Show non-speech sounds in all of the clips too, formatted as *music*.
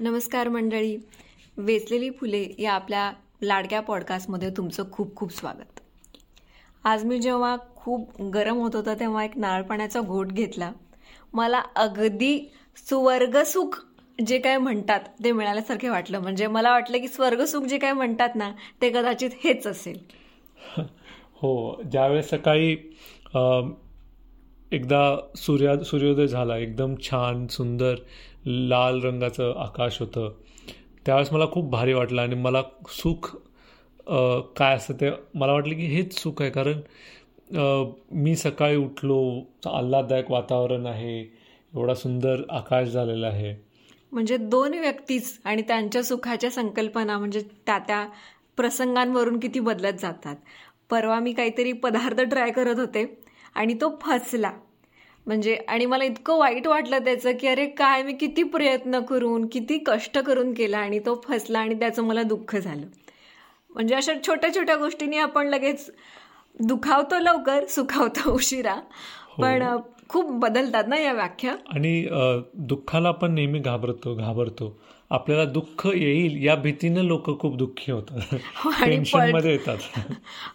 नमस्कार मंडळी. वेचलेली फुले या आपल्या लाडक्या पॉडकास्टमध्ये तुमचं खूप खूप स्वागत. आज मी जेव्हा खूप गरम होत होतं तेव्हा एक नारळ पाण्याचा घोट घेतला. मला अगदी सुवर्गसुख जे काय म्हणतात ते मिळाल्यासारखे वाटलं. म्हणजे मला वाटलं की स्वर्गसुख जे काय म्हणतात ना ते कदाचित हेच असेल. *laughs* हो ज्यावेळेस सकाळी एकदा सूर्या सूर्योदय झाला एकदम छान सुंदर लाल रंगाचं आकाश होतं. त्यावेळेस मला खूप भारी वाटलं आणि मला सुख काय असतं ते मला वाटलं की हेच सुख आहे. कारण मी सकाळी उठलो आल्हाददायक वातावरण आहे एवढा सुंदर आकाश झालेला आहे. म्हणजे दोन व्यक्तीच आणि त्यांच्या सुखाच्या संकल्पना म्हणजे त्या त्या प्रसंगांवरून किती बदलत जातात. परवा मी काहीतरी पदार्थ ट्राय करत होते आणि तो फसला. म्हणजे आणि मला इतकं वाईट वाटलं त्याचं की अरे काय मी किती प्रयत्न करून किती कष्ट करून केला आणि तो फसला आणि त्याचं मला दुःख झालं. म्हणजे अशा छोट्या छोट्या गोष्टींनी आपण लगेच दुखावतो लवकर सुखावतो उशिरा. हो. पण खूप बदलतात ना या व्याख्या? आणि दुःखाला पण नेहमी घाबरतो घाबरतो. आपल्याला दुःख येईल या भीतीनं लोक खूप दुःखी होतात. हो, मध्ये येतात.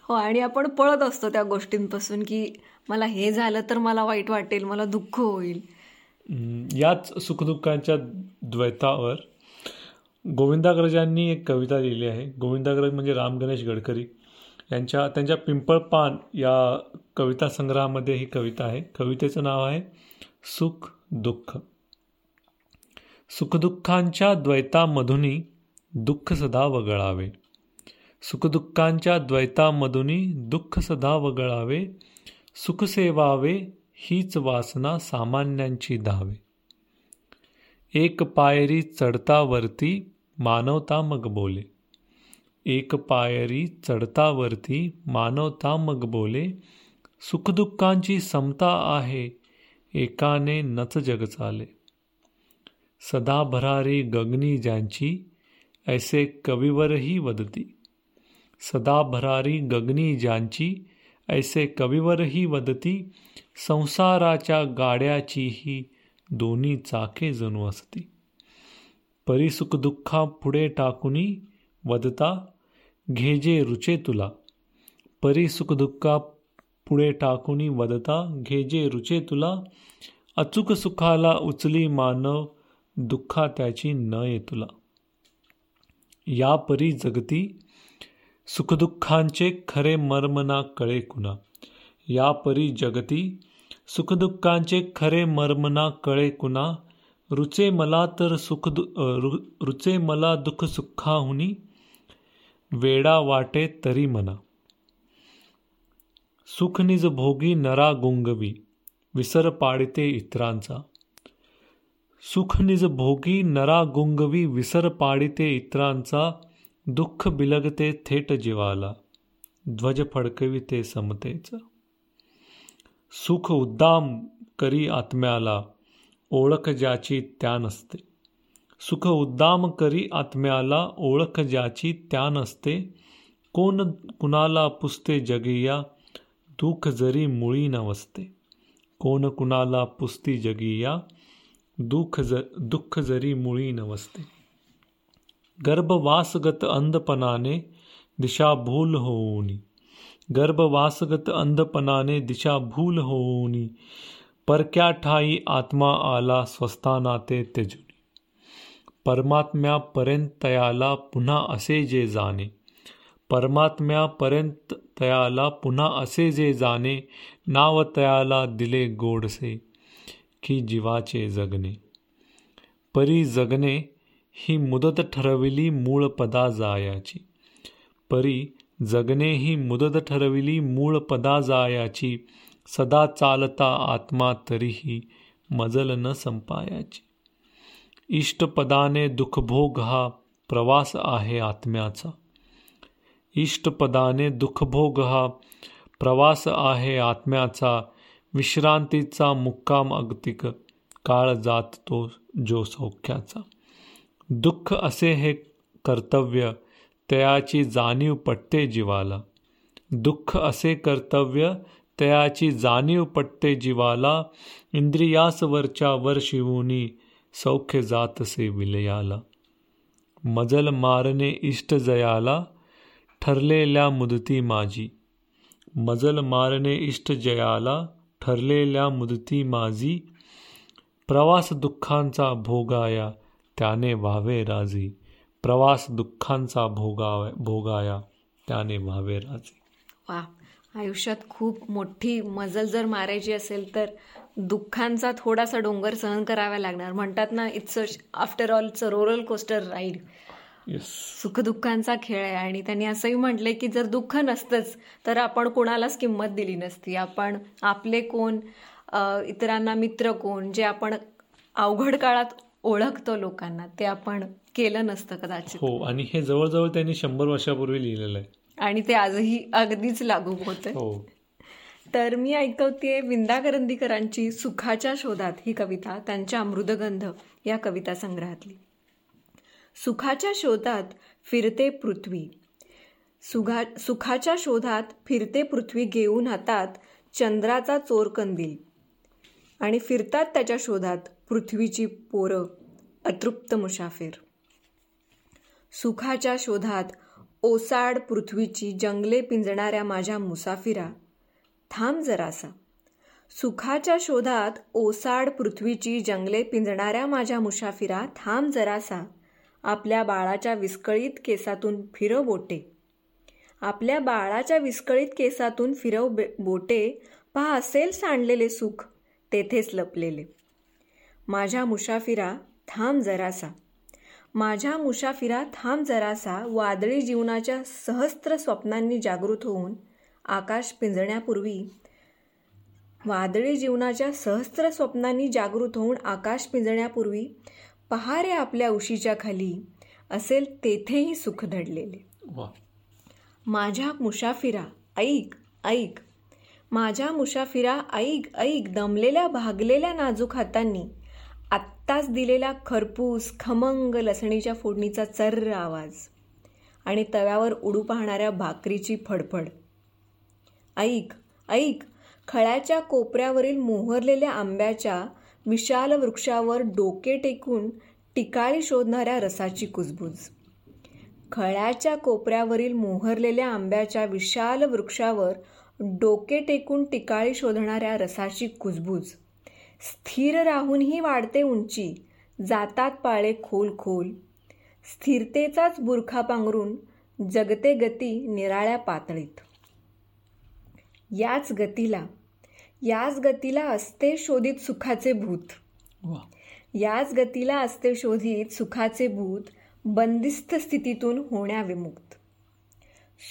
हो आणि आपण पळत असतो त्या गोष्टींपासून की मला हे झालं तर मला वाईट वाटेल मला दुःख होईल. याच सुखदुःखांच्या द्वैतावर गोविंदाग्रजांनी एक कविता लिहिली आहे. गोविंदाग्रज म्हणजे राम गणेश गडकरी. यांच्या त्यांच्या पिंपळपान या कविता संग्रहामध्ये ही कविता आहे. कवितेचं नाव आहे सुख दुःख. सुखदुःखांच्या द्वैतामधूनही दुःख सदा वगळावे. सुखदुःखांच्या द्वैतामधूनही दुःख सदा वगळावे. सुख सेवावे हीच वासना सामान्यांची धावे. एक पायरी चढतावरती मानवता मग बोले. एक पायरी चढतावरती मानवता मग बोले. सुखदुःखांची समता आहे एकाने नच जग चाले. सदा भरारी गगनी ज्यांची ऐसे कविवरही वदती. सदा भरारी गगनी ज्यांची ऐसे कवीवरही वदती संसाराच्या गाड्याचीही दोन्ही चाके जणू असती. परी दुःखा पुढे टाकुनी वदता घेजे रुचे तुला. परी दुःखा पुढे टाकुनी वदता घेजे रुचे तुला. अचूक सुखाला उचली मानव दुःखा त्याची न ये तुला. या परी जगती सुखदुःखांचे खरे मर्म ना कळे कुणा? या परी जगती सुखदुःखांचे खरे मर्म ना कळे कुणा? रुचे मला तर सुख रुचे मला दुःख सुखाहुनी वेडा वाटे तरी मना. सुख निज भोगी नरा गुंगवी विसर पाडिते इतरांचा. सुख निज भोगी नरा गुंगवी विसर पाडिते इतरांचा. दुःख बिलगते थेट जीवाला ध्वज फडकविते समतेच. सुख उद्दाम करी आत्म्याला ओळख ज्याची त्या नसते. सुख उद्दाम करी आत्म्याला ओळख ज्याची त्या नसते. कोण कुणाला पुसते जगिया दुःख जरी मुळी नवसते. कोण कुणाला पुसती जगिया दुःख ज दुःख जरी मुळी नवसते. गर्भवासगत अंधपणाने दिशा भूल होऊनी. गर्भवासगत अंधपणाने दिशा भूल होऊनी. परक्या ठाई आत्मा आला स्वस्थाना ते त्यजुनी परमात्म्यापर्यंत तयाला पुन्हा असे जे जाणे परमात्म्यापर्यंत तयाला पुन्हा असे जे जाणे नाव तयाला दिले गोडसे की जीवाचे जगणे. परी जगणे ही मुदत ठरविली मूळ पदा जायाची परी जगणे ही मुदत ठरविली मूळ पदा जायाची सदा चालता आत्मा तरीही मजल न संपायाची. इष्टपदाने दुःखभोग हा प्रवास आहे आत्म्याचा. इष्टपदाने दुःखभोग हा प्रवास आहे आत्म्याचा. विश्रांतीचा मुक्काम अगतिक. काळ जात तो जो सौख्याचा. दुःख असे हे कर्तव्य तयाची जाणीव पटते जीवाला. दुःख असे कर्तव्य तयाची जाणीव पटते जीवाला. इंद्रियासवरच्या वर शिवूनी सौख्य जातसे विलयाला. मजल मारणे इष्ट जयाला ठरलेल्या मुदती माझी. मजल मारणे इष्ट जयाला ठरलेल्या मुदती माझी. प्रवास दुःखांचा भोगाया त्याने व्हावे राजी. प्रवास दुःखांचा भोगा भोगाया त्याने व्हावे राजी. वा आयुष्यात खूप मोठी मजल जर मारायची असेल तर दुःखांचा थोडासा डोंगर सहन करावा लागणार. म्हणतात ना it's after all it's a roller coaster ride yes सुखदुःखांचा खेळ आहे आणि त्यांनी असंही म्हटलंय की जर दुःख नसतंच तर आपण कोणालाच किंमत दिली नसती. आपण आपले कोण अ, इतरांना मित्र कोण जे आपण अवघड काळात ओळखतो लोकांना ते आपण केलं नसतं कदाचित. हो आणि हे जवळजवळ त्यांनी शंभर वर्षापूर्वी लिहिलेलं आहे. आणि ते आजही अगदीच लागू होत हो. तर मी ऐकवतेय विंदा करंदीकरांची सुखाच्या शोधात ही कविता त्यांच्या अमृतगंध या कविता संग्रहातली. सुखाच्या शोधात फिरते पृथ्वी. सुघा सुखाच्या शोधात फिरते पृथ्वी घेऊन हातात चंद्राचा चोर कंदील. आणि फिरतात त्याच्या शोधात पृथ्वीची पोरं अतृप्त मुसाफिर. सुखाच्या शोधात ओसाड पृथ्वीची जंगले पिंजणाऱ्या माझ्या मुसाफिरा. थांब जरासा. सुखाच्या शोधात ओसाड पृथ्वीची जंगले पिंजणाऱ्या माझ्या मुसाफिरा थांब जरासा. आपल्या बाळाच्या विस्कळीत केसातून फिरव बोटे. आपल्या बाळाच्या विस्कळीत केसातून फिरव बे- बोटे. पहा असेल सांडलेले सुख तेथेच लपलेले. माझ्या मुसाफिरा थांब जरासा. माझ्या मुसाफिरा थांब जरासा वादळी जीवनाच्या सहस्त्र स्वप्नांनी जागृत होऊन आकाश पिंजण्यापूर्वी वादळी जीवनाच्या सहस्त्र स्वप्नांनी जागृत होऊन आकाश पिंजण्यापूर्वी पहा रे आपल्या उशीच्या खाली असेल तेथेही सुख दडलेले वा. माझ्या मुसाफिरा ऐक ऐक. माझ्या मुसाफिरा ऐक ऐक. दमलेल्या भागलेल्या नाजूक हातांनी आत्ताच दिलेला खरपूस खमंग लसणीच्या फोडणीचा चर्र आवाज आणि तव्यावर उडू पाहणाऱ्या भाकरीची फडफड. ऐक ऐक खळ्याच्या कोपऱ्यावरील मोहरलेल्या आंब्याच्या विशाल वृक्षावर डोके टेकून टिकाळी शोधणाऱ्या रसाची कुजबूज. खळ्याच्या कोपऱ्यावरील मोहरलेल्या आंब्याच्या विशाल वृक्षावर डोके टेकून टिकाळी शोधणाऱ्या रसाची कुजबूज. स्थिर राहूनही वाढते उंची. जातात पाळे खोल खोल. स्थिरतेचाच बुरखा पांघरून जगते गती निराळ्या पातळीत. याच गतीला याच गतीला असते शोधित सुखाचे भूत. याच गतीला असते शोधित सुखाचे भूत बंदिस्त स्थितीतून होण्याविमुक्त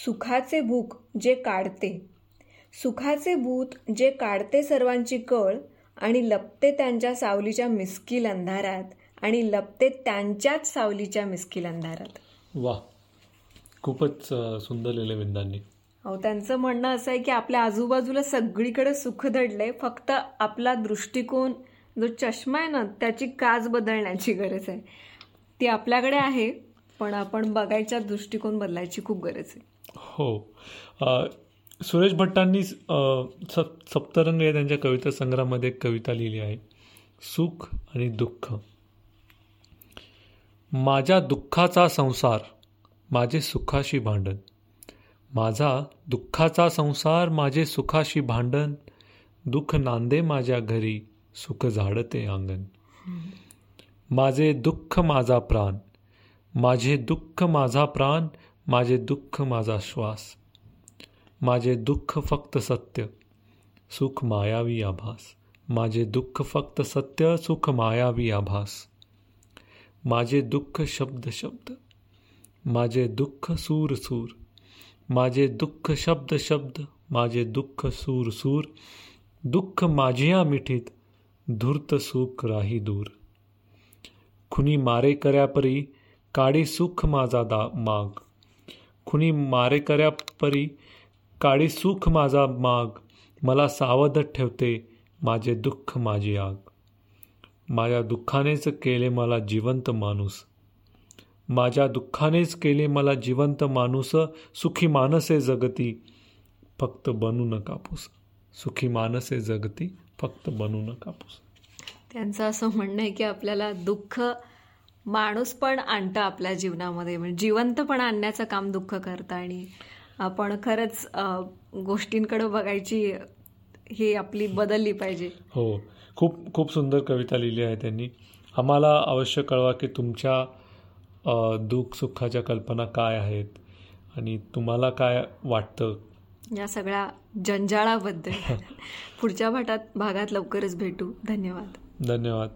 सुखाचे भूक जे काढते सुखाचे भूत जे काढते सर्वांची कळ आणि लपते त्यांच्या सावलीच्या मिस्किल अंधारात आणि लपते त्यांच्याच सावलीच्या मिस्किल अंधारात. वा खूपच सुंदर लिहिलं विंदांनी. अहो त्यांचं म्हणणं असं आहे की आपल्या आजूबाजूला सगळीकडे सुख दडलंय फक्त आपला दृष्टिकोन जो चष्मा आहे ना त्याची काच बदलण्याची गरज आहे. ती आपल्याकडे आहे पण आपण बघायचा दृष्टिकोन बदलायची खूप गरज आहे. हो. सुरेश भट्टांनी स सप सप्तरंग या त्यांच्या कविता संग्रहामध्ये एक कविता लिहिली आहे. सुख आणि दुःख. माझ्या दुःखाचा संसार माझे सुखाशी भांडण. माझा दुःखाचा संसार माझे सुखाशी भांडण. दुःख नांदे माझ्या घरी सुख झाडते अंगण. माझे दुःख माझा प्राण. माझे दुःख माझा प्राण माझे दुःख माझा श्वास. माझे दुःख फक्त सत्य सुख मायावी आभास. माझे दुःख फक्त सत्य सुख मायावी आभास. माझे दुःख शब्द शब्द माझे दुःख सूर सूर. माझे दुःख शब्द शब्द माझे दुःख सूर सूर. दुःख माझ्या मिठीत धूर्त सुख राही दूर. खुनी मारे कर्या परी काडी सुख माझा दा माग. खुनी मारे कर्या काळी सुख माझा माग मला सावध ठेवते माझे दुःख माझी आग. माझ्या दुःखानेच केले मला जिवंत माणूस. माझ्या दुःखानेच केले मला जिवंत माणूस सुखी मानसे जगती फक्त बनू न कापूस. सुखी मानसे जगती फक्त बनू न कापूस. त्यांचं असं म्हणणं आहे की आपल्याला दुःख माणूस पण आणतं आपल्या जीवनामध्ये म्हणजे जिवंत पण आणण्याचं काम दुःख करतं आणि आपण खरंच गोष्टींकडे बघायची ही आपली बदलली पाहिजे. हो. खूप खूप सुंदर कविता लिहिली आहे त्यांनी. आम्हाला अवश्य कळवा की तुमच्या दुःख सुखाच्या कल्पना काय आहेत आणि तुम्हाला काय वाटतं? या सगळ्या जंजाळाबद्दल *laughs* पुढच्या भाटात भागात लवकरच भेटू. धन्यवाद. धन्यवाद.